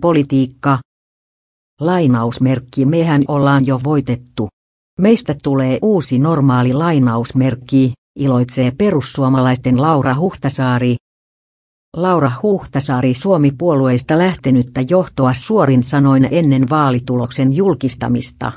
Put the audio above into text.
Politiikka. Lainausmerkki mehän ollaan jo voitettu. Meistä tulee uusi normaali lainausmerkki, iloitsee perussuomalaisten Laura Huhtasaari. Laura Huhtasaari Suomi-puolueista lähtenyttä johtoa suorin sanoin ennen vaalituloksen julkistamista.